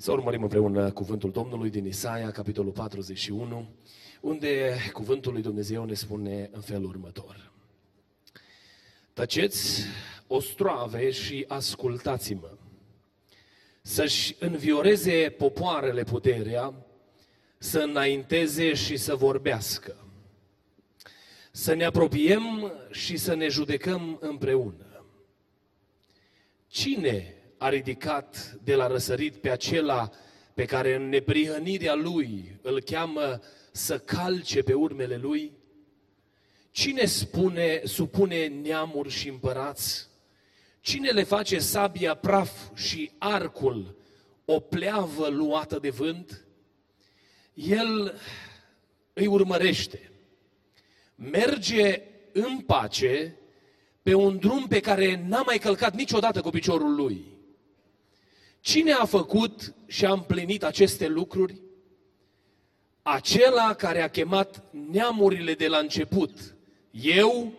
Să urmărim împreună cuvântul Domnului din Isaia, capitolul 41, unde cuvântul lui Dumnezeu ne spune în felul următor. Tăceți, ostroave și ascultați-mă. Să-și învioreze popoarele puterea, să înainteze și să vorbească. Să ne apropiem și să ne judecăm împreună. Cine a ridicat de la răsărit pe acela pe care în neprihănirea lui îl cheamă să calce pe urmele lui? Cine spune, supune neamuri și împărați? Cine le face sabia praf și arcul o pleavă luată de vânt? El îi urmărește. Merge în pace pe un drum pe care n-a mai călcat niciodată cu piciorul lui. Cine a făcut și a împlinit aceste lucruri? Acela care a chemat neamurile de la început. Eu,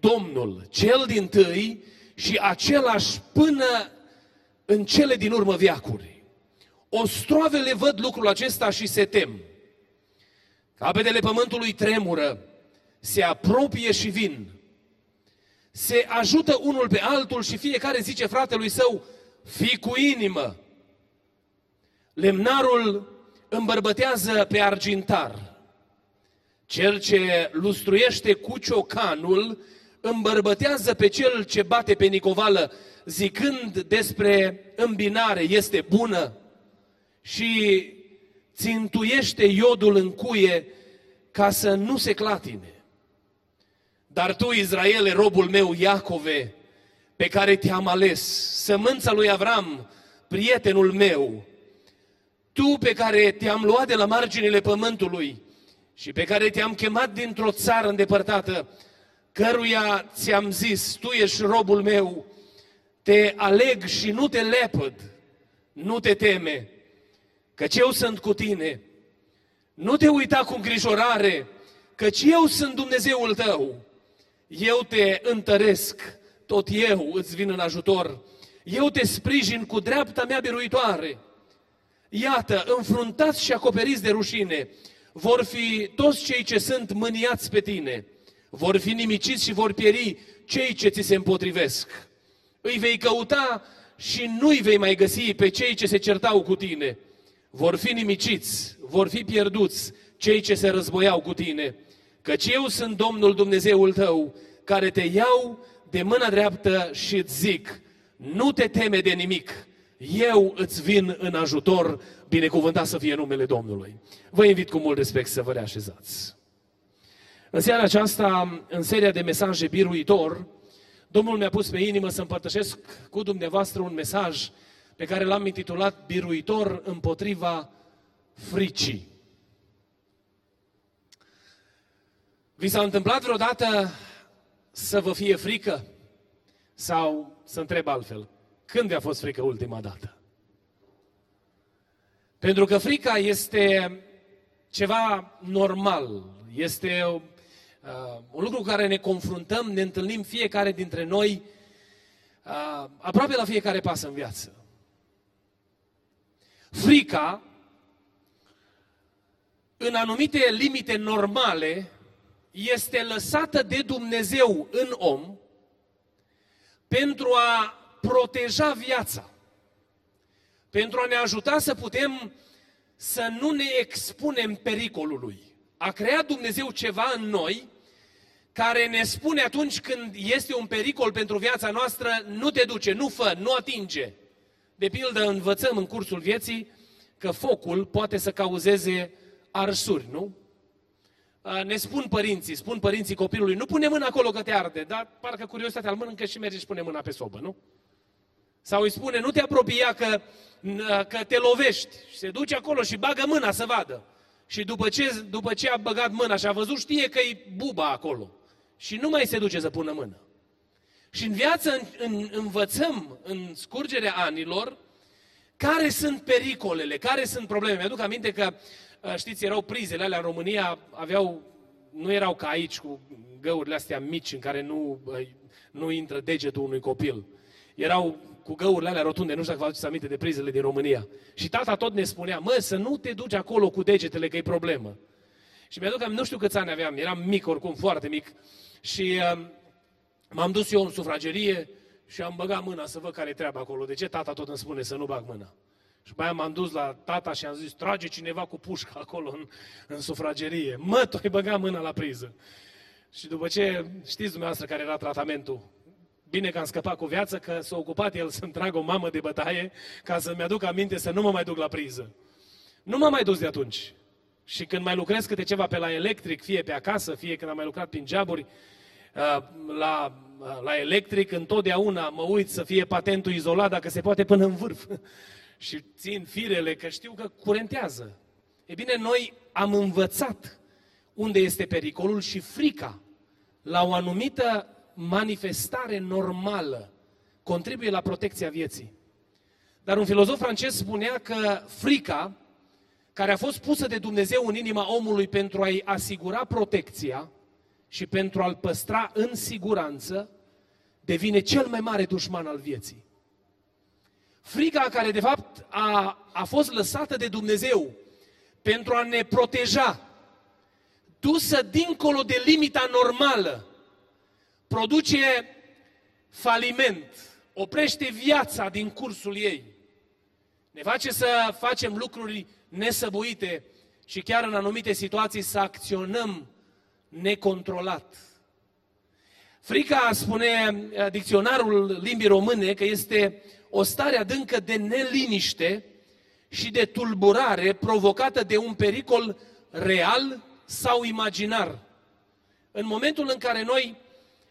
Domnul, cel din tâi și același până în cele din urmă viacuri. Ostroavele văd lucrul acesta și se tem. Capetele pământului tremură, se apropie și vin. Se ajută unul pe altul și fiecare zice fratelui său, fii cu inimă. Lemnarul îmbărbătează pe argintar. Cel ce lustruiește cu ciocanul îmbărbătează pe cel ce bate pe nicovală, zicând despre îmbinare este bună și țintuiește iodul în cuie ca să nu se clatine. Dar tu, Israele, robul meu, Iacove, pe care te-am ales, sămânța lui Avram, prietenul meu, tu pe care te-am luat de la marginile pământului și pe care te-am chemat dintr-o țară îndepărtată, căruia ți-am zis, tu ești robul meu, te aleg și nu te lepăd, nu te teme, căci eu sunt cu tine. Nu te uita cu îngrijorare, căci eu sunt Dumnezeul tău. Eu te întăresc, tot eu îți vin în ajutor. Eu te sprijin cu dreapta mea biruitoare. Iată, înfruntați și acoperiți de rușine, vor fi toți cei ce sunt mâniați pe tine. Vor fi nimiciți și vor pieri cei ce ți se împotrivesc. Îi vei căuta și nu-i vei mai găsi pe cei ce se certau cu tine. Vor fi nimiciți, vor fi pierduți cei ce se războiau cu tine. Căci eu sunt Domnul Dumnezeul tău, care te iau de mâna dreaptă și îți zic, nu te teme de nimic, eu îți vin în ajutor, binecuvântat să fie numele Domnului. Vă invit cu mult respect să vă reașezați. În seara aceasta, în seria de mesaje biruitor, Domnul mi-a pus pe inimă să împărtășesc cu dumneavoastră un mesaj pe care l-am intitulat Biruitor împotriva fricii. Vi s-a întâmplat vreodată să vă fie frică? Sau să întreb altfel, când vi-a fost frică ultima dată? Pentru că frica este ceva normal, este uh, un lucru cu care ne confruntăm, ne întâlnim fiecare dintre noi uh, aproape la fiecare pas în viață. Frica, în anumite limite normale, este lăsată de Dumnezeu în om pentru a proteja viața, pentru a ne ajuta să putem să nu ne expunem pericolului. A creat Dumnezeu ceva în noi care ne spune atunci când este un pericol pentru viața noastră, nu te duce, nu fă, nu atinge. De pildă, învățăm în cursul vieții că focul poate să cauzeze arsuri, nu? Ne spun părinții, spun părinții copilului, nu pune mâna acolo că te arde, dar parcă curiozitatea îl mănâncă și merge și pune mâna pe sobă, nu? Sau îi spune, nu te apropia că, că te lovești. Și se duce acolo și bagă mâna să vadă. și după ce, după ce a băgat mâna și a văzut, știe că e buba acolo. Și nu mai se duce să pună mână. Și în viață în, în, învățăm, în scurgerea anilor, care sunt pericolele, care sunt probleme. Mi-aduc aminte că, uh, știți, erau prizele alea în România, aveau, nu erau ca aici cu găurile astea mici în care nu, uh, nu intră degetul unui copil. Erau cu găurile alea rotunde, nu știu dacă vă aduceți aminte de prizele din România. Și tata tot ne spunea, mă, să nu te duci acolo cu degetele, că e problemă. Și mi-aduc aminte, nu știu câți ani aveam, eram mic oricum, foarte mic. Și uh, m-am dus eu în sufragerie și am băgat mâna să văd care e treaba acolo. De ce tata tot îmi spune să nu bag mâna? Și mai m-am dus la tata și am zis, trage cineva cu pușca acolo în, în sufragerie. Mă, tu ai băgat mâna la priză. Și după ce știți dumneavoastră care era tratamentul, bine că am scăpat cu viață, că s-a ocupat el să-mi tragă o mamă de bătaie ca să-mi aduc aminte să nu mă mai duc la priză. Nu m-am mai dus de atunci. Și când mai lucrez câte ceva pe la electric, fie pe acasă, fie când am mai lucrat prin jaburi, uh, la, uh, la electric, întotdeauna mă uit să fie patentul izolat, dacă se poate, până în vârf. și țin firele, că știu că curentează. E bine, noi am învățat unde este pericolul și frica la o anumită manifestare normală contribuie la protecția vieții. Dar un filozof francez spunea că frica, care a fost pusă de Dumnezeu în inima omului pentru a-i asigura protecția și pentru a-l păstra în siguranță, devine cel mai mare dușman al vieții. Frica care de fapt a, a fost lăsată de Dumnezeu pentru a ne proteja, dusă dincolo de limita normală, produce faliment, oprește viața din cursul ei. Ne face să facem lucruri nesăbuite și chiar în anumite situații să acționăm necontrolat. Frica, spune uh, dicționarul limbii române, că este o stare adâncă de neliniște și de tulburare provocată de un pericol real sau imaginar. În momentul în care noi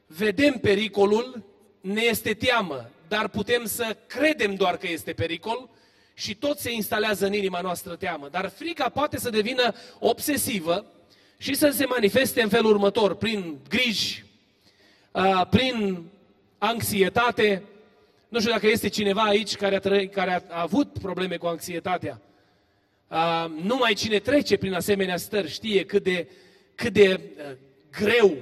vedem pericolul, ne este teamă, dar putem să credem doar că este pericol și tot se instalează în inima noastră teamă. Dar frica poate să devină obsesivă și să se manifeste în felul următor, prin griji, prin anxietate. Nu știu dacă este cineva aici care a, tră- care a avut probleme cu anxietatea. Numai cine trece prin asemenea stări știe cât de, cât de greu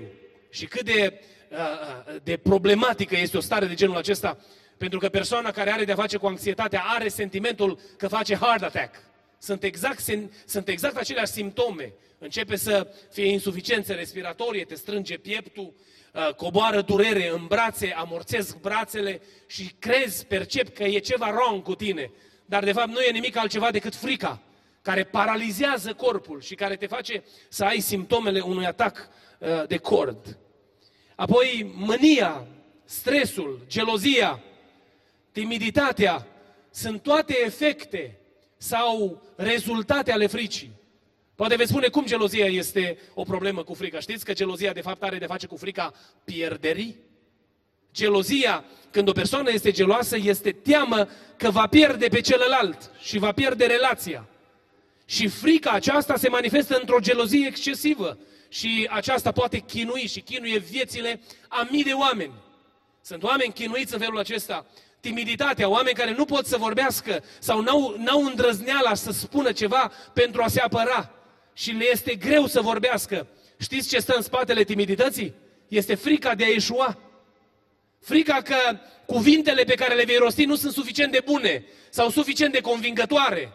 și cât de Uh, uh, de problematică este o stare de genul acesta, pentru că persoana care are de-a face cu anxietatea are sentimentul că face heart attack. Sunt exact, sunt exact aceleași simptome. Începe să fie insuficiență respiratorie, te strânge pieptul, uh, coboară durere în brațe, amorțesc brațele și crezi, percep că e ceva wrong cu tine. Dar de fapt nu e nimic altceva decât frica, care paralizează corpul și care te face să ai simptomele unui atac de cord. Apoi mânia, stresul, gelozia, timiditatea, sunt toate efecte sau rezultate ale fricii. Poate veți spune cum gelozia este o problemă cu frica. Știți că gelozia de fapt are de face cu frica pierderii? Gelozia, când o persoană este geloasă, este teamă că va pierde pe celălalt și va pierde relația. Și frica aceasta se manifestă într-o gelozie excesivă și aceasta poate chinui și chinuie viețile a mii de oameni. Sunt oameni chinuiți în felul acesta. Timiditatea, oameni care nu pot să vorbească sau n-au, n-au îndrăzneala să spună ceva pentru a se apăra și le este greu să vorbească. Știți ce stă în spatele timidității? Este frica de a ieșua. Frica că cuvintele pe care le vei rosti nu sunt suficient de bune sau suficient de convingătoare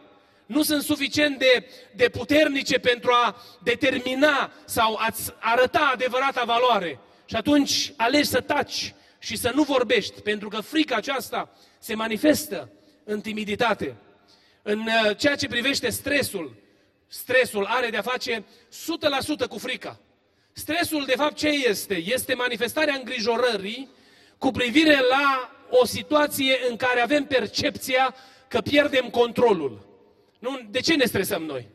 nu sunt suficient de, de puternice pentru a determina sau a-ți arăta adevărata valoare. Și atunci alegi să taci și să nu vorbești, pentru că frica aceasta se manifestă în timiditate. În uh, ceea ce privește stresul, stresul are de-a face 100% cu frica. Stresul, de fapt, ce este? Este manifestarea îngrijorării cu privire la o situație în care avem percepția că pierdem controlul. Nu, de ce ne stresăm noi?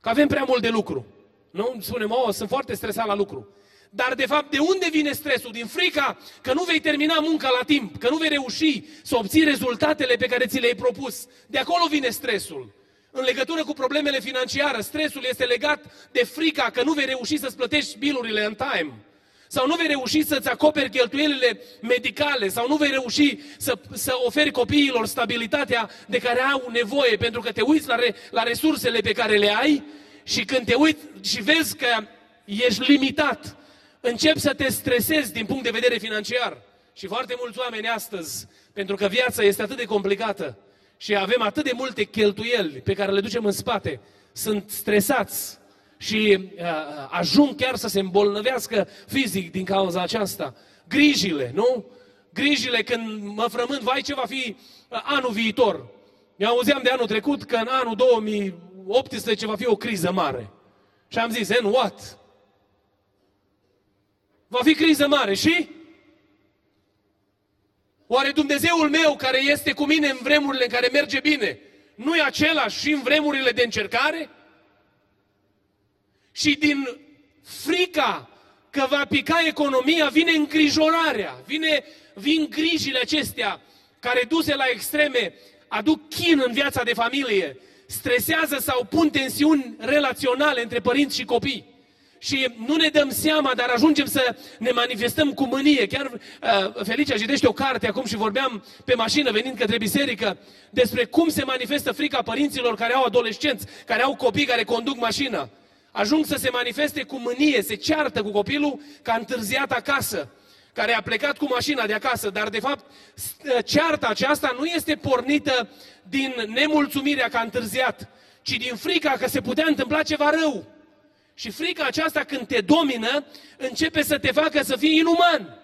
Că avem prea mult de lucru. Nu? Spunem, oh, sunt foarte stresat la lucru. Dar de fapt, de unde vine stresul? Din frica că nu vei termina munca la timp, că nu vei reuși să obții rezultatele pe care ți le-ai propus. De acolo vine stresul. În legătură cu problemele financiare. Stresul este legat de frica că nu vei reuși să-ți plătești bilurile în time. Sau nu vei reuși să-ți acoperi cheltuielile medicale, sau nu vei reuși să, să oferi copiilor stabilitatea de care au nevoie, pentru că te uiți la, re, la resursele pe care le ai și când te uiți și vezi că ești limitat, începi să te stresezi din punct de vedere financiar. Și foarte mulți oameni astăzi, pentru că viața este atât de complicată și avem atât de multe cheltuieli pe care le ducem în spate, sunt stresați și uh, ajung chiar să se îmbolnăvească fizic din cauza aceasta. Grijile, nu? Grijile când mă frământ, vai ce va fi uh, anul viitor. Eu auzeam de anul trecut că în anul 2018 va fi o criză mare. Și am zis, and what? Va fi criză mare și? Oare Dumnezeul meu care este cu mine în vremurile în care merge bine, nu e același și în vremurile de încercare? Și din frica că va pica economia, vine îngrijorarea, vine, vin grijile acestea care duse la extreme aduc chin în viața de familie, stresează sau pun tensiuni relaționale între părinți și copii și nu ne dăm seama, dar ajungem să ne manifestăm cu mânie. Chiar uh, Felicia citește o carte acum și vorbeam pe mașină venind către biserică despre cum se manifestă frica părinților care au adolescenți, care au copii care conduc mașina. Ajung să se manifeste cu mânie, se ceartă cu copilul că a întârziat acasă, care a plecat cu mașina de acasă, dar de fapt cearta aceasta nu este pornită din nemulțumirea că a întârziat, ci din frica că se putea întâmpla ceva rău. Și frica aceasta când te domină, începe să te facă să fii inuman.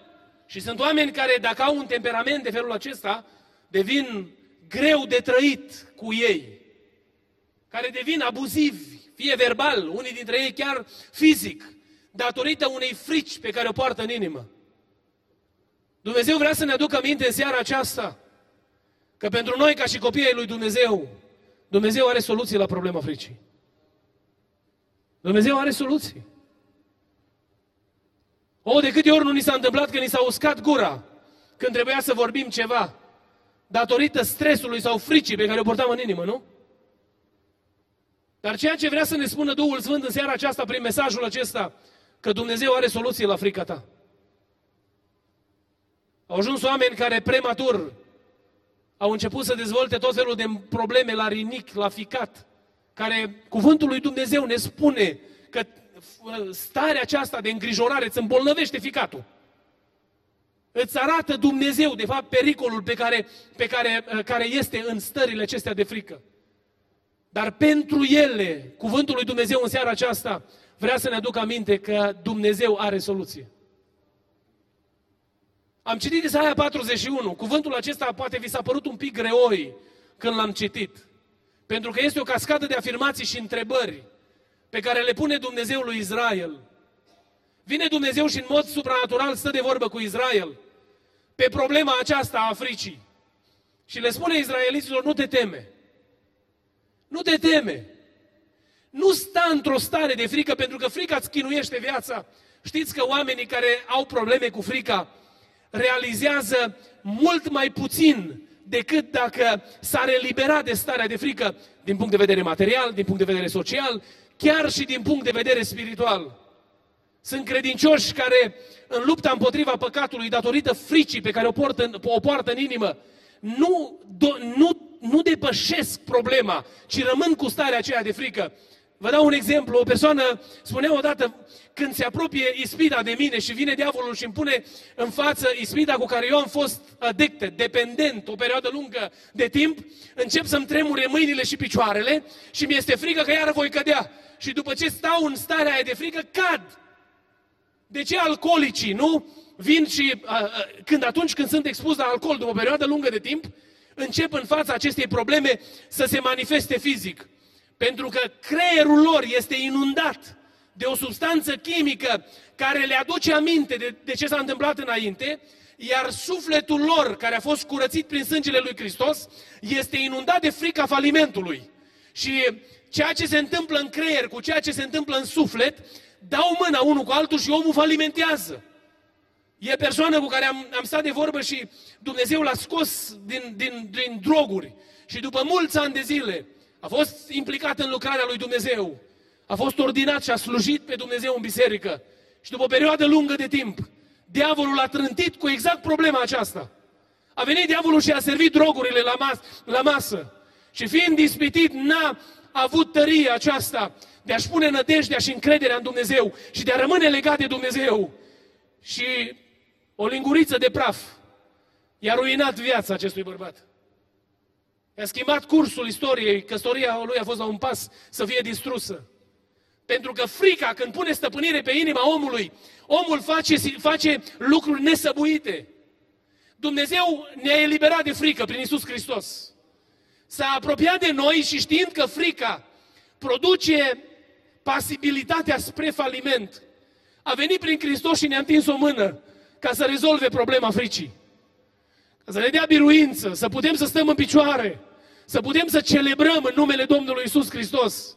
Și sunt oameni care, dacă au un temperament de felul acesta, devin greu de trăit cu ei. Care devin abuzivi, fie verbal, unii dintre ei chiar fizic, datorită unei frici pe care o poartă în inimă. Dumnezeu vrea să ne aducă minte în seara aceasta că pentru noi, ca și copiii lui Dumnezeu, Dumnezeu are soluții la problema fricii. Dumnezeu are soluții. O, de câte ori nu ni s-a întâmplat că ni s-a uscat gura când trebuia să vorbim ceva, datorită stresului sau fricii pe care o portam în inimă, nu? Dar ceea ce vrea să ne spună Duhul Sfânt în seara aceasta, prin mesajul acesta, că Dumnezeu are soluție la frica ta. Au ajuns oameni care prematur au început să dezvolte tot felul de probleme la rinic, la ficat, care cuvântul lui Dumnezeu ne spune că starea aceasta de îngrijorare îți îmbolnăvește ficatul. Îți arată Dumnezeu, de fapt, pericolul pe care, pe care, care este în stările acestea de frică. Dar pentru ele, cuvântul lui Dumnezeu în seara aceasta vrea să ne aducă aminte că Dumnezeu are soluție. Am citit Isaia 41. Cuvântul acesta poate vi s-a părut un pic greoi când l-am citit. Pentru că este o cascadă de afirmații și întrebări pe care le pune Dumnezeu lui Israel. Vine Dumnezeu și în mod supranatural stă de vorbă cu Israel pe problema aceasta a Africii. Și le spune izraeliților, nu te teme. Nu te teme. Nu sta într-o stare de frică, pentru că frica îți chinuiește viața. Știți că oamenii care au probleme cu frica realizează mult mai puțin decât dacă s-ar elibera de starea de frică din punct de vedere material, din punct de vedere social, chiar și din punct de vedere spiritual. Sunt credincioși care, în lupta împotriva păcatului, datorită fricii pe care o poartă, o poartă în inimă, nu, do, nu, nu depășesc problema, ci rămân cu starea aceea de frică. Vă dau un exemplu. O persoană spunea odată, când se apropie ispita de mine și vine diavolul și îmi pune în față ispita cu care eu am fost adecte, dependent o perioadă lungă de timp, încep să-mi tremure mâinile și picioarele și mi este frică că iară voi cădea. Și după ce stau în starea aia de frică, cad. De ce alcoolicii, nu? Vin și a, a, când atunci când sunt expus la alcool după o perioadă lungă de timp, încep în fața acestei probleme să se manifeste fizic. Pentru că creierul lor este inundat de o substanță chimică care le aduce aminte de, de ce s-a întâmplat înainte, iar sufletul lor, care a fost curățit prin sângele lui Hristos, este inundat de frica falimentului. Și ceea ce se întâmplă în creier cu ceea ce se întâmplă în suflet, dau mâna unul cu altul și omul falimentează. E persoană cu care am, am stat de vorbă și Dumnezeu l-a scos din, din, din droguri. Și după mulți ani de zile A fost implicat în lucrarea lui Dumnezeu. A fost ordinat și a slujit pe Dumnezeu în biserică. Și după o perioadă lungă de timp, diavolul a trântit cu exact problema aceasta. A venit diavolul și a servit drogurile la, mas- la masă. Și fiind dispitit, n-a avut tăria aceasta de a-și pune nădejdea și încrederea în Dumnezeu și de a rămâne legat de Dumnezeu. Și o linguriță de praf i-a ruinat viața acestui bărbat. I-a schimbat cursul istoriei, căsătoria lui a fost la un pas să fie distrusă. Pentru că frica, când pune stăpânire pe inima omului, omul face, face lucruri nesăbuite. Dumnezeu ne-a eliberat de frică prin Isus Hristos. S-a apropiat de noi și știind că frica produce pasibilitatea spre faliment, a venit prin Hristos și ne-a întins o mână ca să rezolve problema fricii. Ca să ne dea biruință, să putem să stăm în picioare, să putem să celebrăm în numele Domnului Isus Hristos.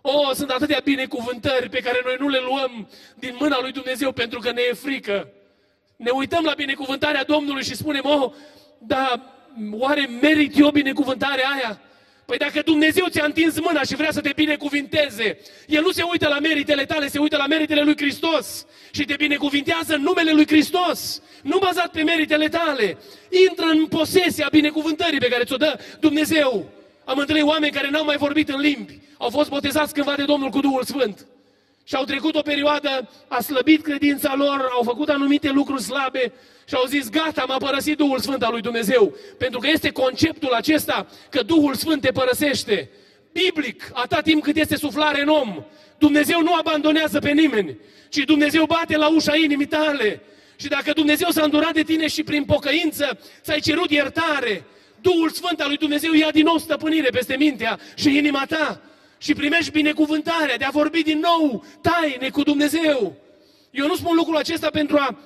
O, oh, sunt atâtea binecuvântări pe care noi nu le luăm din mâna lui Dumnezeu pentru că ne e frică. Ne uităm la binecuvântarea Domnului și spunem, oh, dar oare merit eu binecuvântarea aia? Păi dacă Dumnezeu ți-a întins mâna și vrea să te binecuvinteze, El nu se uită la meritele tale, se uită la meritele lui Hristos și te binecuvintează în numele lui Hristos, nu bazat pe meritele tale. Intră în posesia binecuvântării pe care ți-o dă Dumnezeu. Am întâlnit oameni care n-au mai vorbit în limbi, au fost botezați cândva de Domnul cu Duhul Sfânt. Și au trecut o perioadă, a slăbit credința lor, au făcut anumite lucruri slabe și au zis, gata, m-a părăsit Duhul Sfânt al lui Dumnezeu. Pentru că este conceptul acesta că Duhul Sfânt te părăsește. Biblic, atât timp cât este suflare în om, Dumnezeu nu abandonează pe nimeni, ci Dumnezeu bate la ușa inimii tale. Și dacă Dumnezeu s-a îndurat de tine și prin pocăință ți-ai cerut iertare, Duhul Sfânt al lui Dumnezeu ia din nou stăpânire peste mintea și inima ta și primești binecuvântarea de a vorbi din nou taine cu Dumnezeu. Eu nu spun lucrul acesta pentru a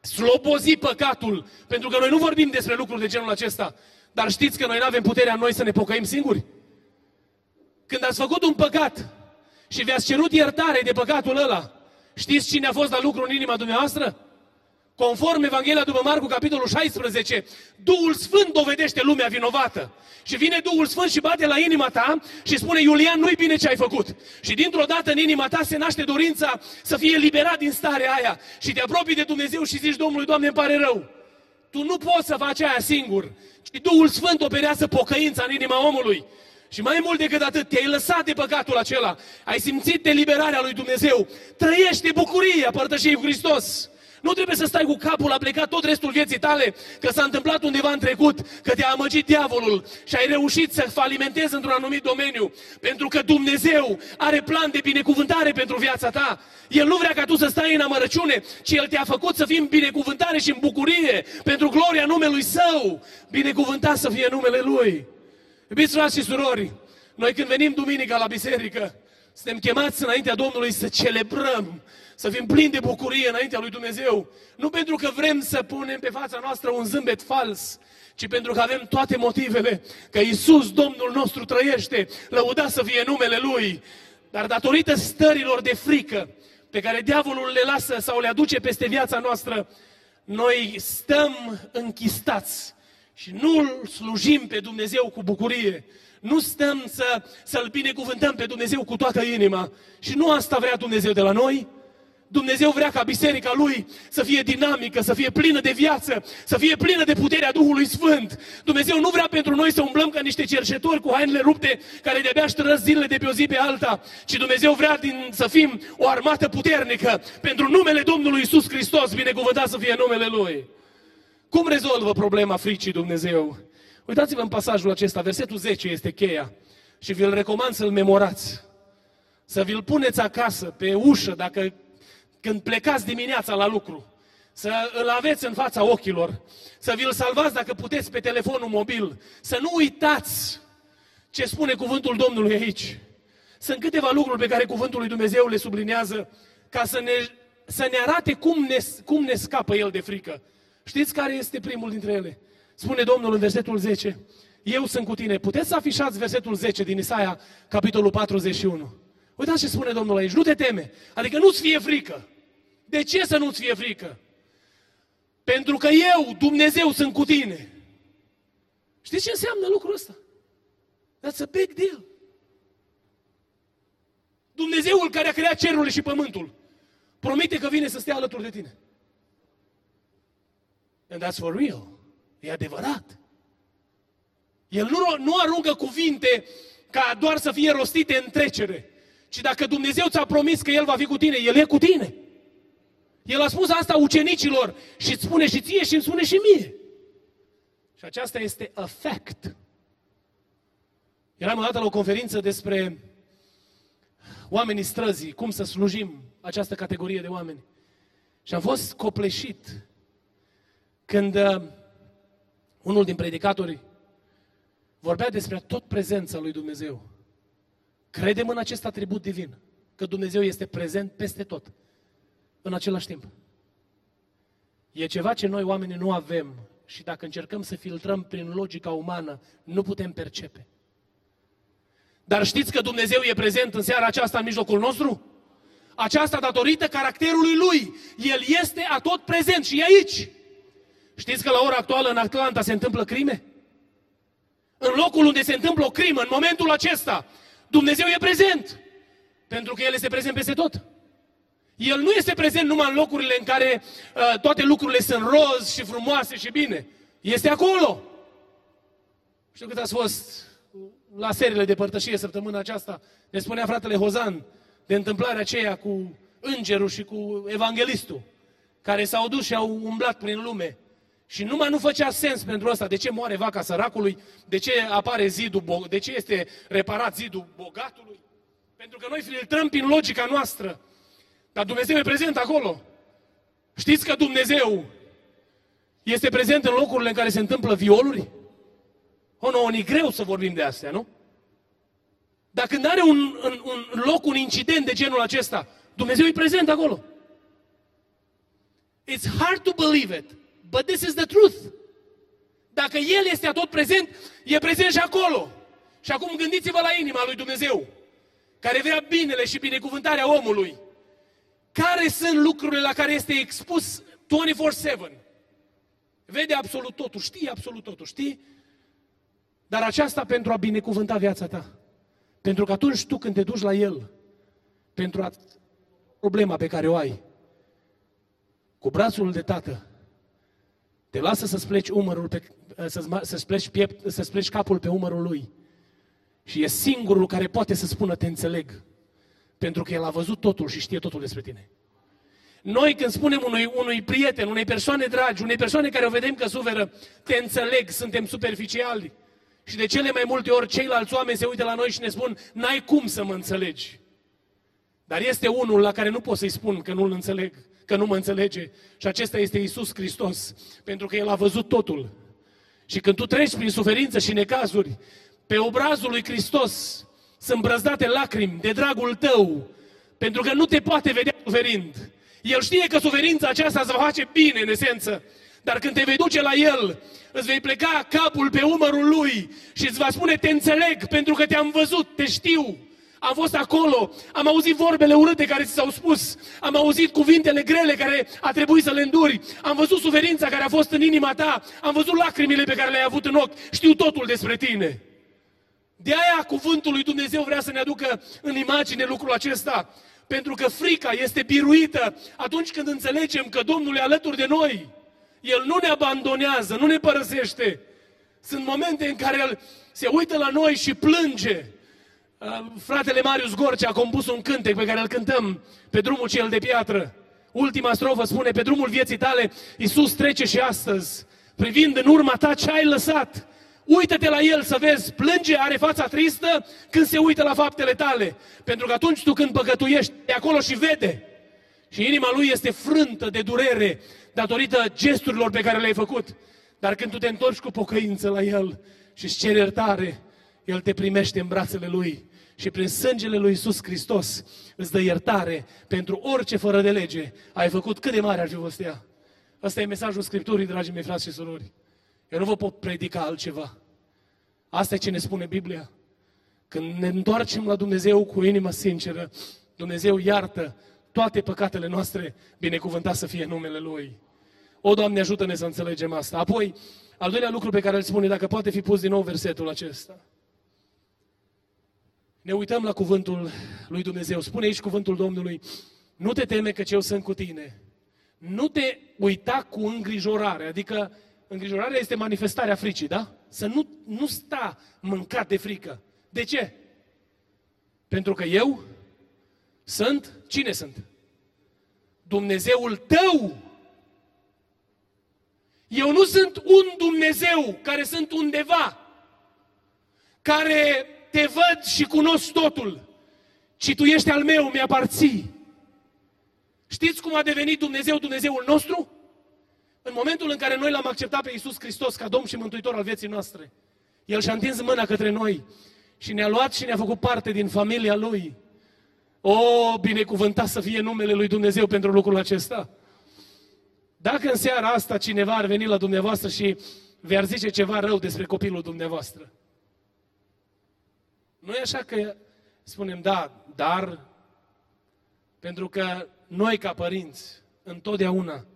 slobozi păcatul, pentru că noi nu vorbim despre lucruri de genul acesta. Dar știți că noi nu avem puterea noi să ne pocăim singuri? Când ați făcut un păcat și vi-ați cerut iertare de păcatul ăla, știți cine a fost la lucru în inima dumneavoastră? Conform Evanghelia după Marcu, capitolul 16, Duhul Sfânt dovedește lumea vinovată. Și vine Duhul Sfânt și bate la inima ta și spune, Iulian, nu-i bine ce ai făcut. Și dintr-o dată în inima ta se naște dorința să fie liberat din starea aia. Și te apropii de Dumnezeu și zici Domnului, Doamne, îmi pare rău. Tu nu poți să faci aia singur. Și Duhul Sfânt operează pocăința în inima omului. Și mai mult decât atât, te-ai lăsat de păcatul acela. Ai simțit eliberarea lui Dumnezeu. Trăiește bucuria părtășiei cu Hristos. Nu trebuie să stai cu capul plecat tot restul vieții tale că s-a întâmplat undeva în trecut, că te-a amăgit diavolul și ai reușit să falimentezi într-un anumit domeniu. Pentru că Dumnezeu are plan de binecuvântare pentru viața ta. El nu vrea ca tu să stai în amărăciune, ci El te-a făcut să fii în binecuvântare și în bucurie pentru gloria numelui Său. Binecuvântat să fie numele Lui. Iubiți frați și surori, noi când venim duminica la biserică, suntem chemați înaintea Domnului să celebrăm să fim plini de bucurie înaintea lui Dumnezeu. Nu pentru că vrem să punem pe fața noastră un zâmbet fals, ci pentru că avem toate motivele că Isus, Domnul nostru, trăiește, lăuda să fie numele Lui. Dar datorită stărilor de frică pe care diavolul le lasă sau le aduce peste viața noastră, noi stăm închistați și nu slujim pe Dumnezeu cu bucurie. Nu stăm să, să-L binecuvântăm pe Dumnezeu cu toată inima. Și nu asta vrea Dumnezeu de la noi. Dumnezeu vrea ca biserica Lui să fie dinamică, să fie plină de viață, să fie plină de puterea Duhului Sfânt. Dumnezeu nu vrea pentru noi să umblăm ca niște cercetori cu hainele rupte care de-abia ștrăz zilele de pe o zi pe alta, ci Dumnezeu vrea din, să fim o armată puternică pentru numele Domnului Isus Hristos, binecuvântat să fie numele Lui. Cum rezolvă problema fricii Dumnezeu? Uitați-vă în pasajul acesta, versetul 10 este cheia și vi-l recomand să-l memorați. Să vi-l puneți acasă, pe ușă, dacă când plecați dimineața la lucru, să îl aveți în fața ochilor, să vi-l salvați dacă puteți pe telefonul mobil, să nu uitați ce spune cuvântul Domnului aici. Sunt câteva lucruri pe care cuvântul lui Dumnezeu le sublinează ca să ne, să ne arate cum ne, cum ne scapă El de frică. Știți care este primul dintre ele? Spune Domnul în versetul 10, Eu sunt cu tine. Puteți să afișați versetul 10 din Isaia, capitolul 41. Uitați ce spune Domnul aici, nu te teme, adică nu-ți fie frică. De ce să nu-ți fie frică? Pentru că eu, Dumnezeu, sunt cu tine. Știți ce înseamnă lucrul ăsta? That's a big deal. Dumnezeul care a creat cerurile și pământul promite că vine să stea alături de tine. And that's for real. E adevărat. El nu, nu aruncă cuvinte ca doar să fie rostite în trecere. Ci dacă Dumnezeu ți-a promis că El va fi cu tine, El e cu tine. El a spus asta ucenicilor și îți spune și ție și îmi spune și mie. Și aceasta este a fact. Eram odată la o conferință despre oamenii străzii, cum să slujim această categorie de oameni. Și am fost copleșit când uh, unul din predicatori vorbea despre tot prezența lui Dumnezeu. Credem în acest atribut divin, că Dumnezeu este prezent peste tot, în același timp. E ceva ce noi oamenii nu avem și dacă încercăm să filtrăm prin logica umană, nu putem percepe. Dar știți că Dumnezeu e prezent în seara aceasta în mijlocul nostru? Aceasta datorită caracterului Lui. El este atot prezent și e aici. Știți că la ora actuală în Atlanta se întâmplă crime? În locul unde se întâmplă o crimă, în momentul acesta, Dumnezeu e prezent. Pentru că El este prezent peste tot. El nu este prezent numai în locurile în care uh, toate lucrurile sunt roz și frumoase și bine. Este acolo. Știu cât ați fost la seriile de părtășie săptămâna aceasta. Ne spunea fratele Hozan de întâmplarea aceea cu îngerul și cu evanghelistul, care s-au dus și au umblat prin lume. Și numai nu făcea sens pentru asta. De ce moare vaca săracului? De ce apare zidul, de ce este reparat zidul bogatului? Pentru că noi filtrăm prin logica noastră. Dar Dumnezeu e prezent acolo. Știți că Dumnezeu este prezent în locurile în care se întâmplă violuri? O, nu, e greu să vorbim de astea, nu? Dar când are un, un, un loc, un incident de genul acesta, Dumnezeu e prezent acolo. It's hard to believe it, but this is the truth. Dacă El este tot prezent, e prezent și acolo. Și acum gândiți-vă la inima lui Dumnezeu, care vrea binele și binecuvântarea omului. Care sunt lucrurile la care este expus 24-7? Vede absolut totul, știe absolut totul, știi? Dar aceasta pentru a binecuvânta viața ta. Pentru că atunci tu când te duci la El, pentru a problema pe care o ai, cu brațul de tată, te lasă să-ți pleci umărul pe, să să pleci, piept, să pleci capul pe umărul lui. Și e singurul care poate să spună te înțeleg. Pentru că el a văzut totul și știe totul despre tine. Noi când spunem unui, unui prieten, unei persoane dragi, unei persoane care o vedem că suferă, te înțeleg, suntem superficiali. Și de cele mai multe ori ceilalți oameni se uită la noi și ne spun, n-ai cum să mă înțelegi. Dar este unul la care nu pot să-i spun că nu-l înțeleg, că nu mă înțelege. Și acesta este Isus Hristos. Pentru că El a văzut totul. Și când tu treci prin suferință și necazuri, pe obrazul lui Hristos sunt brăzdate lacrimi de dragul tău, pentru că nu te poate vedea suferind. El știe că suferința aceasta îți va face bine, în esență. Dar când te vei duce la El, îți vei pleca capul pe umărul Lui și îți va spune, te înțeleg, pentru că te-am văzut, te știu. Am fost acolo, am auzit vorbele urâte care ți s-au spus, am auzit cuvintele grele care a trebuit să le înduri, am văzut suferința care a fost în inima ta, am văzut lacrimile pe care le-ai avut în ochi, știu totul despre tine. De aia cuvântul lui Dumnezeu vrea să ne aducă în imagine lucrul acesta. Pentru că frica este biruită atunci când înțelegem că Domnul e alături de noi. El nu ne abandonează, nu ne părăsește. Sunt momente în care El se uită la noi și plânge. Uh, fratele Marius Gorce a compus un cântec pe care îl cântăm pe drumul cel de piatră. Ultima strofă spune, pe drumul vieții tale, Iisus trece și astăzi, privind în urma ta ce ai lăsat, Uită-te la el să vezi, plânge, are fața tristă când se uită la faptele tale. Pentru că atunci tu când păcătuiești, de acolo și vede. Și inima lui este frântă de durere datorită gesturilor pe care le-ai făcut. Dar când tu te întorci cu pocăință la el și îți ceri iertare, el te primește în brațele lui. Și prin sângele lui Iisus Hristos îți dă iertare pentru orice fără de lege ai făcut cât de mare ar fi fost ea. Ăsta e mesajul Scripturii, dragii mei frați și surori. Eu nu vă pot predica altceva. Asta e ce ne spune Biblia. Când ne întoarcem la Dumnezeu cu inimă sinceră, Dumnezeu iartă toate păcatele noastre, binecuvântat să fie numele Lui. O, Doamne, ajută-ne să înțelegem asta. Apoi, al doilea lucru pe care îl spune, dacă poate fi pus din nou versetul acesta. Ne uităm la cuvântul lui Dumnezeu. Spune aici cuvântul Domnului, nu te teme că eu sunt cu tine. Nu te uita cu îngrijorare, adică îngrijorarea este manifestarea fricii, da? Să nu, nu sta mâncat de frică. De ce? Pentru că eu sunt, cine sunt? Dumnezeul tău. Eu nu sunt un Dumnezeu care sunt undeva, care te văd și cunosc totul, ci tu ești al meu, mi-aparții. Știți cum a devenit Dumnezeu Dumnezeul nostru? În momentul în care noi l-am acceptat pe Iisus Hristos ca Domn și Mântuitor al vieții noastre, El și-a întins mâna către noi și ne-a luat și ne-a făcut parte din familia Lui. O, binecuvântat să fie numele Lui Dumnezeu pentru lucrul acesta. Dacă în seara asta cineva ar veni la dumneavoastră și vi-ar zice ceva rău despre copilul dumneavoastră, nu e așa că spunem, da, dar pentru că noi ca părinți, întotdeauna,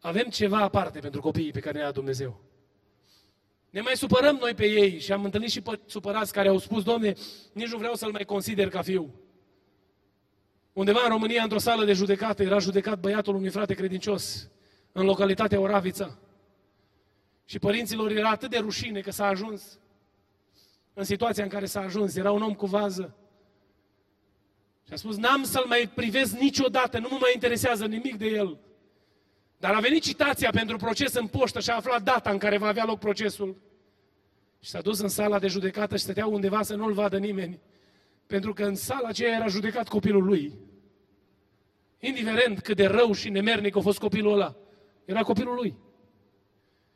avem ceva aparte pentru copiii pe care ne-a Dumnezeu. Ne mai supărăm noi pe ei și am întâlnit și pe supărați care au spus, Doamne, nici nu vreau să-l mai consider ca fiu. Undeva în România, într-o sală de judecată, era judecat băiatul unui frate credincios în localitatea Oravița. Și părinților era atât de rușine că s-a ajuns în situația în care s-a ajuns. Era un om cu vază. Și a spus, n-am să-l mai privesc niciodată, nu mă mai interesează nimic de el. Dar a venit citația pentru proces în poștă și a aflat data în care va avea loc procesul. Și s-a dus în sala de judecată și stătea undeva să nu-l vadă nimeni. Pentru că în sala aceea era judecat copilul lui. Indiferent cât de rău și nemernic a fost copilul ăla, era copilul lui.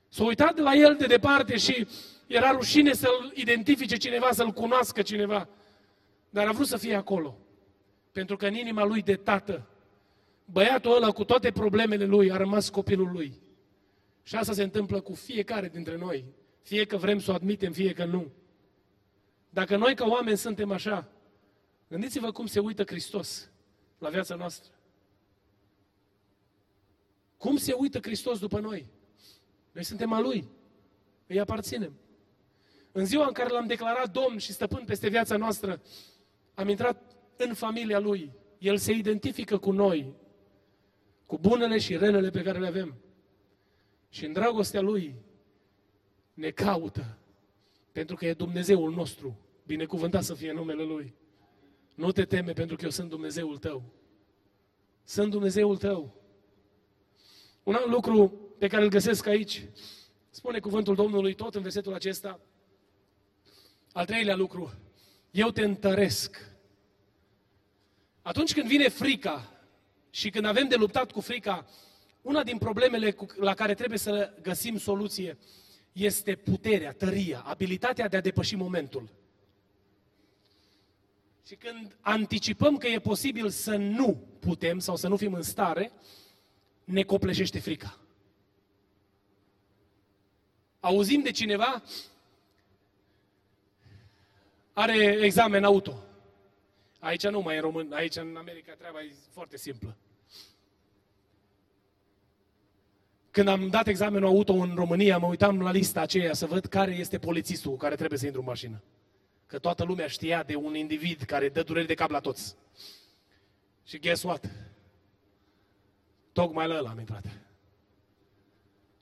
S-a uitat de la el de departe și era rușine să-l identifice cineva, să-l cunoască cineva. Dar a vrut să fie acolo. Pentru că în inima lui de tată, băiatul ăla cu toate problemele lui a rămas copilul lui. Și asta se întâmplă cu fiecare dintre noi. Fie că vrem să o admitem, fie că nu. Dacă noi ca oameni suntem așa, gândiți-vă cum se uită Hristos la viața noastră. Cum se uită Hristos după noi? Noi suntem a Lui. Îi aparținem. În ziua în care l-am declarat Domn și stăpân peste viața noastră, am intrat în familia Lui. El se identifică cu noi, cu bunele și relele pe care le avem. Și în dragostea Lui ne caută, pentru că e Dumnezeul nostru. Binecuvântat să fie numele Lui. Nu te teme pentru că eu sunt Dumnezeul tău. Sunt Dumnezeul tău. Un alt lucru pe care îl găsesc aici, spune cuvântul Domnului tot în versetul acesta, al treilea lucru, eu te întăresc. Atunci când vine frica și când avem de luptat cu frica, una din problemele la care trebuie să găsim soluție este puterea, tăria, abilitatea de a depăși momentul. Și când anticipăm că e posibil să nu putem sau să nu fim în stare, ne copleșește frica. Auzim de cineva are examen auto. Aici nu mai e român, aici în America treaba e foarte simplă. Când am dat examenul auto în România, mă uitam la lista aceea să văd care este polițistul cu care trebuie să intru în mașină. Că toată lumea știa de un individ care dă dureri de cap la toți. Și guess what? Tocmai la ăla am intrat.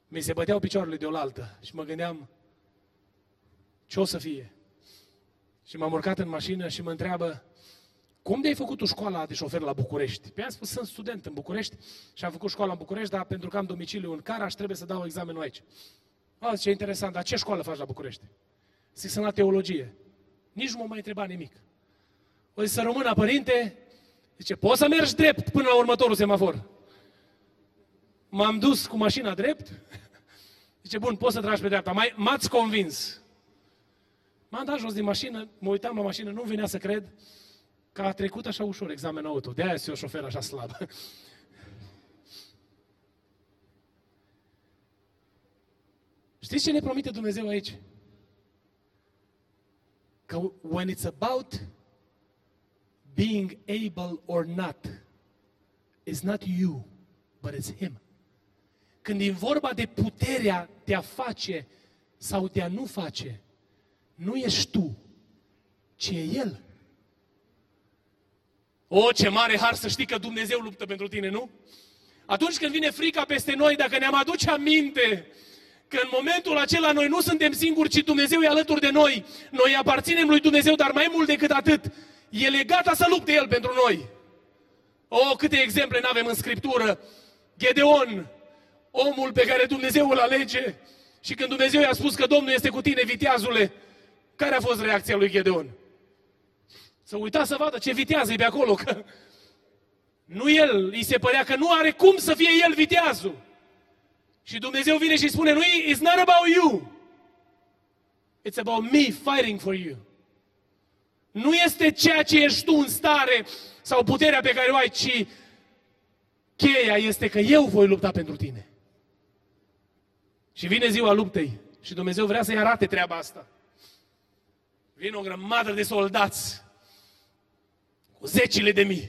Mi se băteau picioarele de oaltă și mă gândeam ce o să fie. Și m-am urcat în mașină și mă întreabă cum de ai făcut tu școala de șofer la București? Pe am spus, sunt student în București și am făcut școala în București, dar pentru că am domiciliu în Caraș, trebuie să dau examenul aici. A, ce interesant, dar ce școală faci la București? Zic, sunt la teologie. Nici nu mă mai întreba nimic. O să rămână părinte, zice, poți să mergi drept până la următorul semafor. M-am dus cu mașina drept, zice, bun, poți să tragi pe dreapta. Mai, m-ați convins. M-am dat jos din mașină, mă uitam la mașină, nu venea să cred că a trecut așa ușor examenul auto. De aia sunt eu șofer așa slab. Știți ce ne promite Dumnezeu aici? Că when it's about being able or not, it's not you, but it's Him. Când e vorba de puterea de a face sau de a nu face, nu ești tu, ci e El. O, ce mare har să știi că Dumnezeu luptă pentru tine, nu? Atunci când vine frica peste noi, dacă ne-am aduce aminte că în momentul acela noi nu suntem singuri, ci Dumnezeu e alături de noi, noi aparținem lui Dumnezeu, dar mai mult decât atât, El e gata să lupte El pentru noi. O, câte exemple nu avem în Scriptură. Gedeon, omul pe care Dumnezeu îl alege, și când Dumnezeu i-a spus că Domnul este cu tine, viteazule, care a fost reacția lui Gedeon? Să uita să vadă ce vitează e pe acolo, că nu el, îi se părea că nu are cum să fie el viteazul. Și Dumnezeu vine și spune, nu, it's not about you. It's about me fighting for you. Nu este ceea ce ești tu în stare sau puterea pe care o ai, ci cheia este că eu voi lupta pentru tine. Și vine ziua luptei și Dumnezeu vrea să-i arate treaba asta. Vine o grămadă de soldați cu zecile de mii.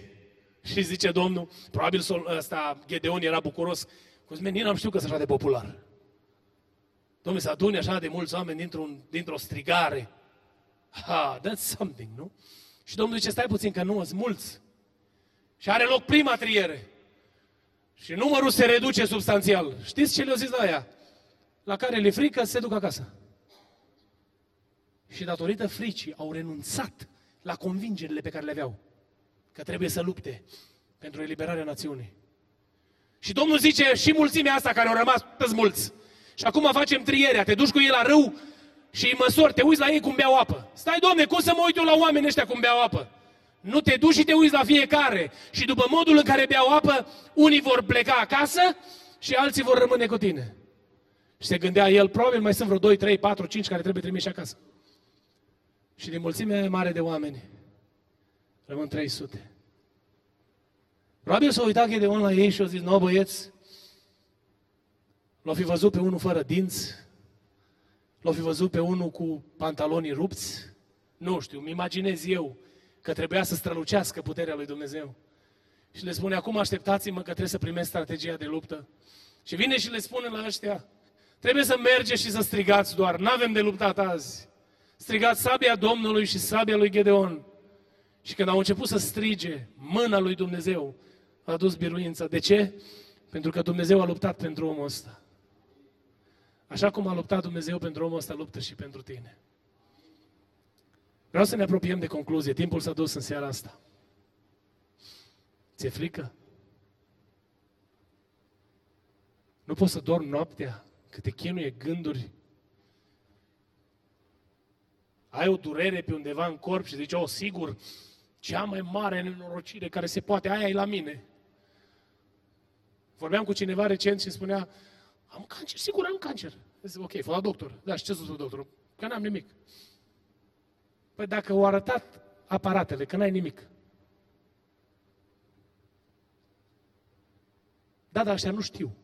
Și zice Domnul, probabil ăsta, Gedeon era bucuros, cu nici n-am știut că sunt așa de popular. Domnul, să adune așa de mulți oameni dintr-un, dintr-o strigare. Ha, that's something, nu? Și Domnul zice, stai puțin, că nu sunt mulți. Și are loc prima triere. Și numărul se reduce substanțial. Știți ce le-au zis la aia? La care le frică, se duc acasă. Și datorită fricii au renunțat la convingerile pe care le aveau că trebuie să lupte pentru eliberarea națiunii. Și Domnul zice, și mulțimea asta care au rămas, toți mulți. Și acum facem trierea, te duci cu ei la râu și îi măsori, te uiți la ei cum beau apă. Stai, Doamne, cum să mă uit eu la oamenii ăștia cum beau apă? Nu te duci și te uiți la fiecare. Și după modul în care beau apă, unii vor pleca acasă și alții vor rămâne cu tine. Și se gândea el, probabil mai sunt vreo 2, 3, 4, 5 care trebuie trimiși acasă. Și din mulțimea mare de oameni, Rămân 300. Probabil s-a uitat Gedeon la ei și a zis, nu băieți, l-au fi văzut pe unul fără dinți, l-au fi văzut pe unul cu pantalonii rupți, nu știu, îmi imaginez eu că trebuia să strălucească puterea lui Dumnezeu. Și le spune, acum așteptați-mă că trebuie să primesc strategia de luptă. Și vine și le spune la ăștia, trebuie să mergeți și să strigați doar, n-avem de luptat azi. Strigați sabia Domnului și sabia lui Gedeon. Și când au început să strige, mâna lui Dumnezeu a adus biruința. De ce? Pentru că Dumnezeu a luptat pentru omul ăsta. Așa cum a luptat Dumnezeu pentru omul ăsta, luptă și pentru tine. Vreau să ne apropiem de concluzie. Timpul s-a dus în seara asta. Ți-e frică? Nu poți să dormi noaptea, că te chinuie gânduri. Ai o durere pe undeva în corp și zici, o, oh, sigur, cea mai mare nenorocire care se poate, aia e la mine. Vorbeam cu cineva recent și spunea, am cancer, sigur am cancer. Zic, ok, fă la doctor. Da, și ce să doctorul? Că n-am nimic. Păi dacă au arătat aparatele, că n-ai nimic. Da, dar ăștia nu știu.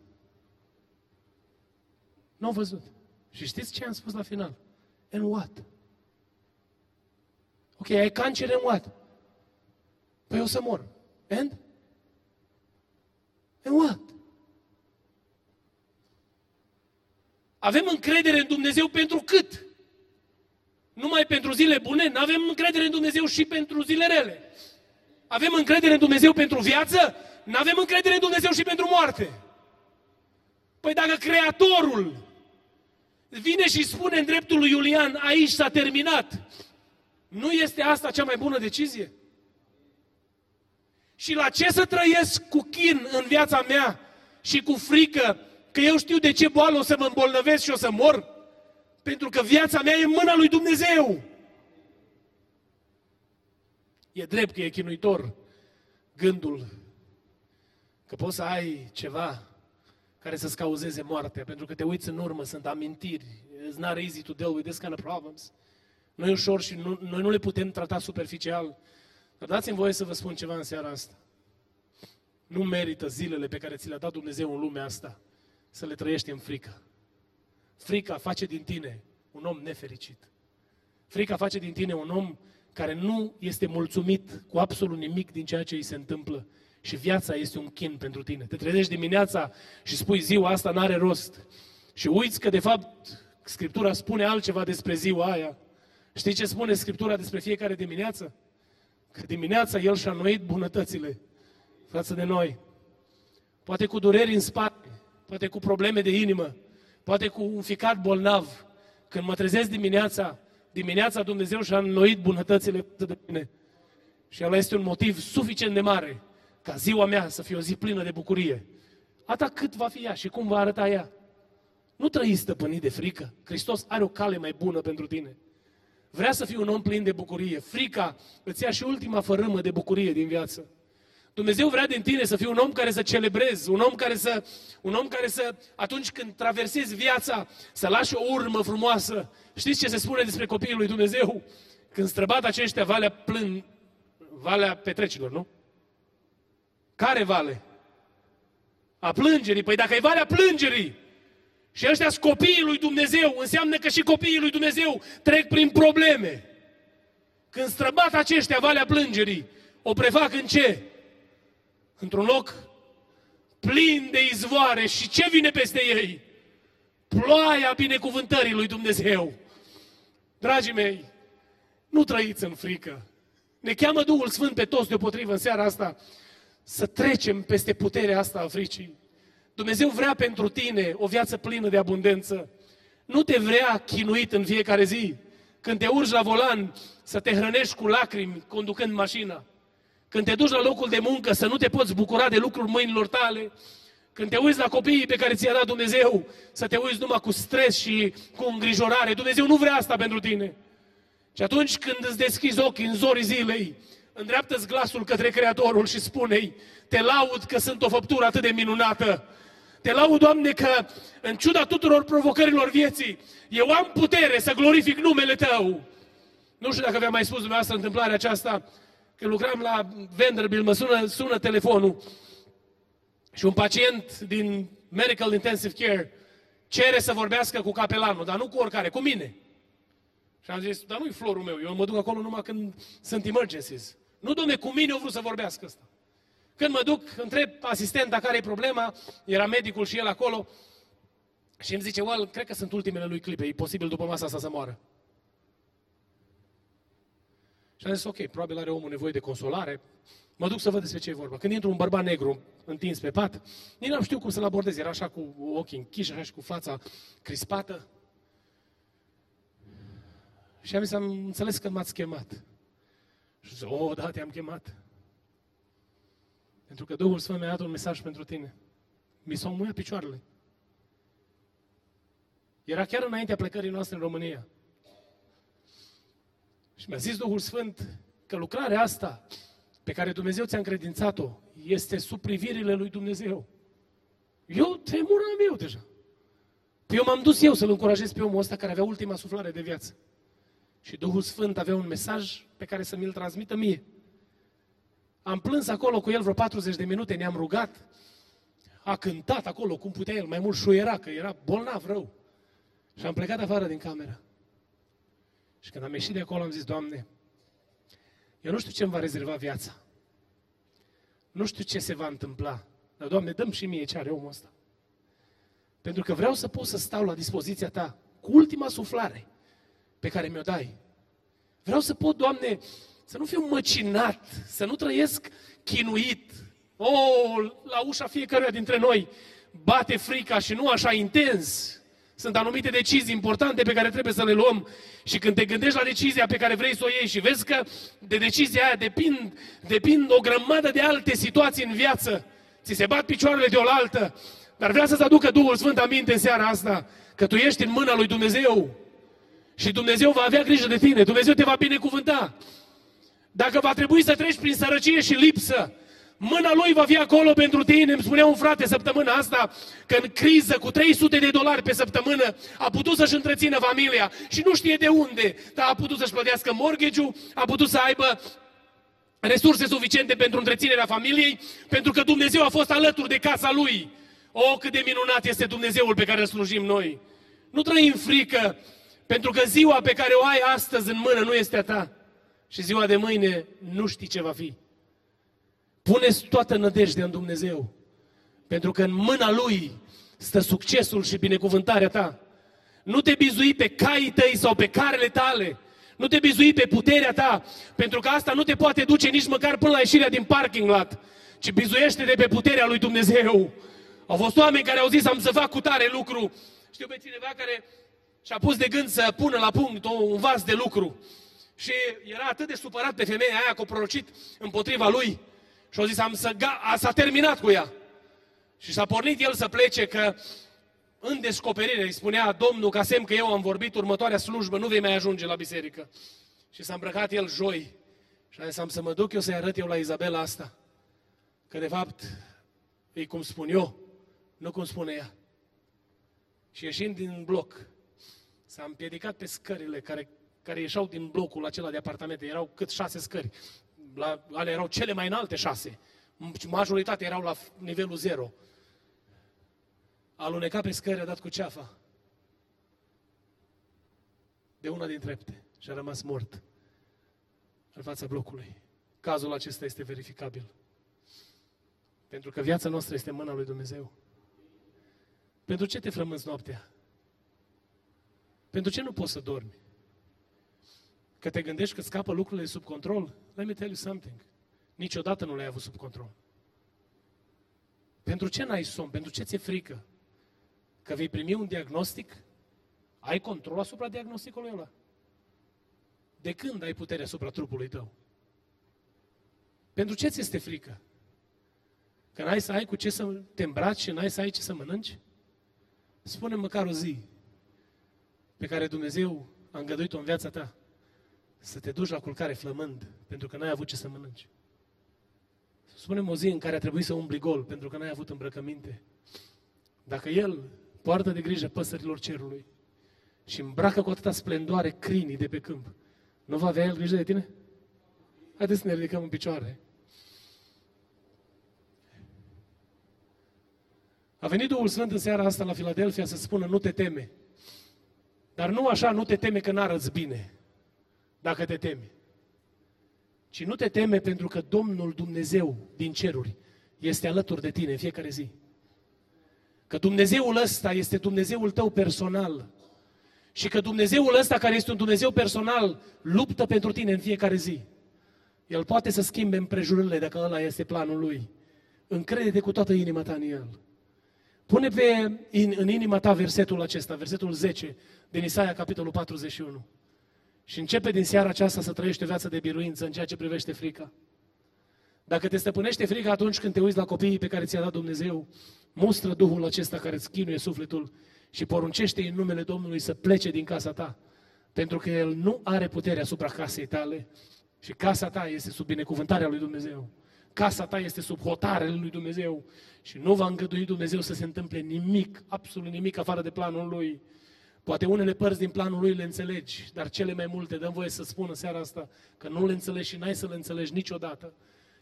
Nu au văzut. Și știți ce am spus la final? And what? Ok, ai cancer în what? Păi o să mor. And? And what? Avem încredere în Dumnezeu pentru cât? Numai pentru zile bune? Nu avem încredere în Dumnezeu și pentru zile rele. Avem încredere în Dumnezeu pentru viață? Nu avem încredere în Dumnezeu și pentru moarte. Păi dacă Creatorul vine și spune în dreptul lui Iulian, aici s-a terminat, nu este asta cea mai bună decizie? Și la ce să trăiesc cu chin în viața mea și cu frică că eu știu de ce boală o să mă îmbolnăvesc și o să mor? Pentru că viața mea e în mâna lui Dumnezeu. E drept că e chinuitor gândul că poți să ai ceva care să-ți cauzeze moartea, pentru că te uiți în urmă, sunt amintiri. It's not easy to deal with this kind of problems. Nu e ușor și nu, noi nu le putem trata superficial. Dar dați-mi voie să vă spun ceva în seara asta. Nu merită zilele pe care ți le-a dat Dumnezeu în lumea asta să le trăiești în frică. Frica face din tine un om nefericit. Frica face din tine un om care nu este mulțumit cu absolut nimic din ceea ce îi se întâmplă și viața este un chin pentru tine. Te trezești dimineața și spui ziua asta n-are rost și uiți că de fapt Scriptura spune altceva despre ziua aia. Știi ce spune Scriptura despre fiecare dimineață? Că dimineața El și-a înnoit bunătățile față de noi. Poate cu dureri în spate, poate cu probleme de inimă, poate cu un ficat bolnav. Când mă trezesc dimineața, dimineața Dumnezeu și-a înnoit bunătățile de mine. Și ăla este un motiv suficient de mare ca ziua mea să fie o zi plină de bucurie. Ata cât va fi ea și cum va arăta ea. Nu trăi stăpânit de frică. Hristos are o cale mai bună pentru tine. Vrea să fii un om plin de bucurie. Frica îți ia și ultima fărâmă de bucurie din viață. Dumnezeu vrea din tine să fii un om care să celebrezi, un om care să, un om care să, atunci când traversezi viața, să lași o urmă frumoasă. Știți ce se spune despre copiii lui Dumnezeu? Când străbat aceștia valea plân, valea petrecilor, nu? Care vale? A plângerii. Păi dacă e valea plângerii, și ăștia sunt copiii lui Dumnezeu, înseamnă că și copiii lui Dumnezeu trec prin probleme. Când străbat aceștia valea plângerii, o prefac în ce? Într-un loc plin de izvoare și ce vine peste ei? Ploaia binecuvântării lui Dumnezeu. Dragii mei, nu trăiți în frică. Ne cheamă Duhul Sfânt pe toți deopotrivă în seara asta să trecem peste puterea asta a fricii. Dumnezeu vrea pentru tine o viață plină de abundență. Nu te vrea chinuit în fiecare zi. Când te urci la volan, să te hrănești cu lacrimi conducând mașina. Când te duci la locul de muncă, să nu te poți bucura de lucruri mâinilor tale. Când te uiți la copiii pe care ți-a dat Dumnezeu, să te uiți numai cu stres și cu îngrijorare. Dumnezeu nu vrea asta pentru tine. Și atunci când îți deschizi ochii în zorii zilei, îndreaptă-ți glasul către Creatorul și spune-i, te laud că sunt o făptură atât de minunată, te laud, Doamne, că în ciuda tuturor provocărilor vieții, eu am putere să glorific numele Tău. Nu știu dacă v-am mai spus dumneavoastră întâmplarea aceasta, când lucram la Vanderbilt, mă sună, sună telefonul și un pacient din Medical Intensive Care cere să vorbească cu capelanul, dar nu cu oricare, cu mine. Și am zis, dar nu-i florul meu, eu mă duc acolo numai când sunt emergencies. Nu, domne, cu mine au vrut să vorbească ăsta. Când mă duc, întreb asistenta care e problema, era medicul și el acolo, și îmi zice, well, cred că sunt ultimele lui clipe, e posibil după masa asta să moară. Și am zis, ok, probabil are omul nevoie de consolare, mă duc să văd despre ce e vorba. Când intru un bărbat negru întins pe pat, nici n-am știut cum să-l abordez, era așa cu ochii închiși, așa și cu fața crispată. Și am zis, am înțeles că m-ați chemat. Și zice, oh, da, te-am chemat. Pentru că Duhul Sfânt mi-a dat un mesaj pentru tine. Mi s-au muiat picioarele. Era chiar înaintea plecării noastre în România. Și mi-a zis Duhul Sfânt că lucrarea asta pe care Dumnezeu ți-a încredințat-o este sub privirile lui Dumnezeu. Eu tremuram eu deja. Păi eu m-am dus eu să-l încurajez pe omul ăsta care avea ultima suflare de viață. Și Duhul Sfânt avea un mesaj pe care să mi-l transmită mie. Am plâns acolo cu el vreo 40 de minute, ne-am rugat. A cântat acolo cum putea el, mai mult șuiera, că era bolnav rău. Și am plecat afară din cameră. Și când am ieșit de acolo am zis, Doamne, eu nu știu ce îmi va rezerva viața. Nu știu ce se va întâmpla. Dar, Doamne, dăm și mie ce are omul ăsta. Pentru că vreau să pot să stau la dispoziția Ta cu ultima suflare pe care mi-o dai. Vreau să pot, Doamne, să nu fiu măcinat, să nu trăiesc chinuit. O, oh, la ușa fiecăruia dintre noi bate frica și nu așa intens. Sunt anumite decizii importante pe care trebuie să le luăm și când te gândești la decizia pe care vrei să o iei și vezi că de decizia aia depind, depind o grămadă de alte situații în viață, ți se bat picioarele de oaltă, dar vrea să-ți aducă Duhul Sfânt aminte în seara asta că tu ești în mâna lui Dumnezeu și Dumnezeu va avea grijă de tine, Dumnezeu te va binecuvânta. Dacă va trebui să treci prin sărăcie și lipsă, mâna lui va fi acolo pentru tine. Îmi spunea un frate săptămâna asta că în criză cu 300 de dolari pe săptămână a putut să-și întrețină familia și nu știe de unde, dar a putut să-și plătească mortgage a putut să aibă resurse suficiente pentru întreținerea familiei, pentru că Dumnezeu a fost alături de casa lui. O, cât de minunat este Dumnezeul pe care îl slujim noi. Nu trăim frică, pentru că ziua pe care o ai astăzi în mână nu este a ta. Și ziua de mâine nu știi ce va fi. Puneți toată nădejdea în Dumnezeu. Pentru că în mâna Lui stă succesul și binecuvântarea ta. Nu te bizui pe caii tăi sau pe carele tale. Nu te bizui pe puterea ta, pentru că asta nu te poate duce nici măcar până la ieșirea din parking lot, ci bizuiește-te pe puterea lui Dumnezeu. Au fost oameni care au zis am să fac cu tare lucru. Știu pe cineva care și-a pus de gând să pună la punct un vas de lucru. Și era atât de supărat pe femeia aia că a prorocit împotriva lui. Și a zis, am să, ga, s-a terminat cu ea. Și s-a pornit el să plece că în descoperire îi spunea Domnul, ca semn că eu am vorbit următoarea slujbă, nu vei mai ajunge la biserică. Și s-a îmbrăcat el joi. Și a zis, am să mă duc eu să-i arăt eu la Izabela asta. Că de fapt, e cum spun eu, nu cum spune ea. Și ieșind din bloc, s-a împiedicat pe scările care, care ieșeau din blocul acela de apartamente. Erau cât șase scări. La, ale erau cele mai înalte șase. Majoritatea erau la nivelul zero. A alunecat pe scări, a dat cu ceafa. De una din trepte. Și a rămas mort. În fața blocului. Cazul acesta este verificabil. Pentru că viața noastră este în mâna lui Dumnezeu. Pentru ce te frămânți noaptea? Pentru ce nu poți să dormi? Că te gândești că scapă lucrurile sub control? Let me tell you something. Niciodată nu le-ai avut sub control. Pentru ce n-ai somn? Pentru ce ți-e frică? Că vei primi un diagnostic? Ai control asupra diagnosticului ăla? De când ai putere asupra trupului tău? Pentru ce ți este frică? Că n-ai să ai cu ce să te îmbraci și n-ai să ai ce să mănânci? Spune măcar o zi pe care Dumnezeu a îngăduit-o în viața ta să te duci la culcare flămând pentru că n-ai avut ce să mănânci. spune o zi în care a trebuit să umbli gol pentru că n-ai avut îmbrăcăminte. Dacă El poartă de grijă păsărilor cerului și îmbracă cu atâta splendoare crinii de pe câmp, nu va avea El grijă de tine? Haideți să ne ridicăm în picioare. A venit Duhul Sfânt în seara asta la Filadelfia să spună nu te teme. Dar nu așa, nu te teme că n-arăți bine, dacă te temi. Ci nu te teme pentru că Domnul Dumnezeu din ceruri este alături de tine în fiecare zi. Că Dumnezeul ăsta este Dumnezeul tău personal. Și că Dumnezeul ăsta, care este un Dumnezeu personal, luptă pentru tine în fiecare zi. El poate să schimbe împrejurările dacă ăla este planul lui. Încrede-te cu toată inima ta în El. Pune pe, in, în inima ta versetul acesta, versetul 10 din Isaia, capitolul 41. Și începe din seara aceasta să trăiești o viață de biruință în ceea ce privește frica. Dacă te stăpânește frica atunci când te uiți la copiii pe care ți-a dat Dumnezeu, mustră Duhul acesta care îți chinuie sufletul și poruncește în numele Domnului să plece din casa ta. Pentru că El nu are putere asupra casei tale și casa ta este sub binecuvântarea lui Dumnezeu. Casa ta este sub hotarele lui Dumnezeu și nu va îngădui Dumnezeu să se întâmple nimic, absolut nimic afară de planul Lui. Poate unele părți din planul Lui le înțelegi, dar cele mai multe, dăm voie să spun în seara asta, că nu le înțelegi și n-ai să le înțelegi niciodată.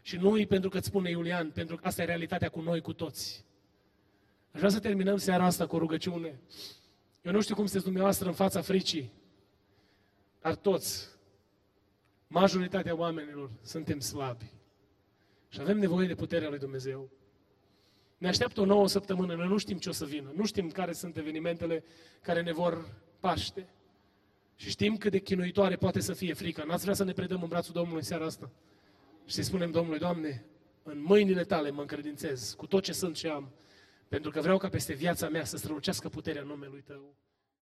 Și nu e pentru că îți spune Iulian, pentru că asta e realitatea cu noi, cu toți. Aș vrea să terminăm seara asta cu o rugăciune. Eu nu știu cum sunteți dumneavoastră în fața fricii, dar toți, majoritatea oamenilor, suntem slabi. Și avem nevoie de puterea lui Dumnezeu. Ne așteaptă o nouă săptămână, noi nu știm ce o să vină, nu știm care sunt evenimentele care ne vor paște. Și știm cât de chinuitoare poate să fie frica. N-ați vrea să ne predăm în brațul Domnului seara asta? Și să spunem Domnului, Doamne, în mâinile Tale mă încredințez cu tot ce sunt și am, pentru că vreau ca peste viața mea să strălucească puterea numelui Tău.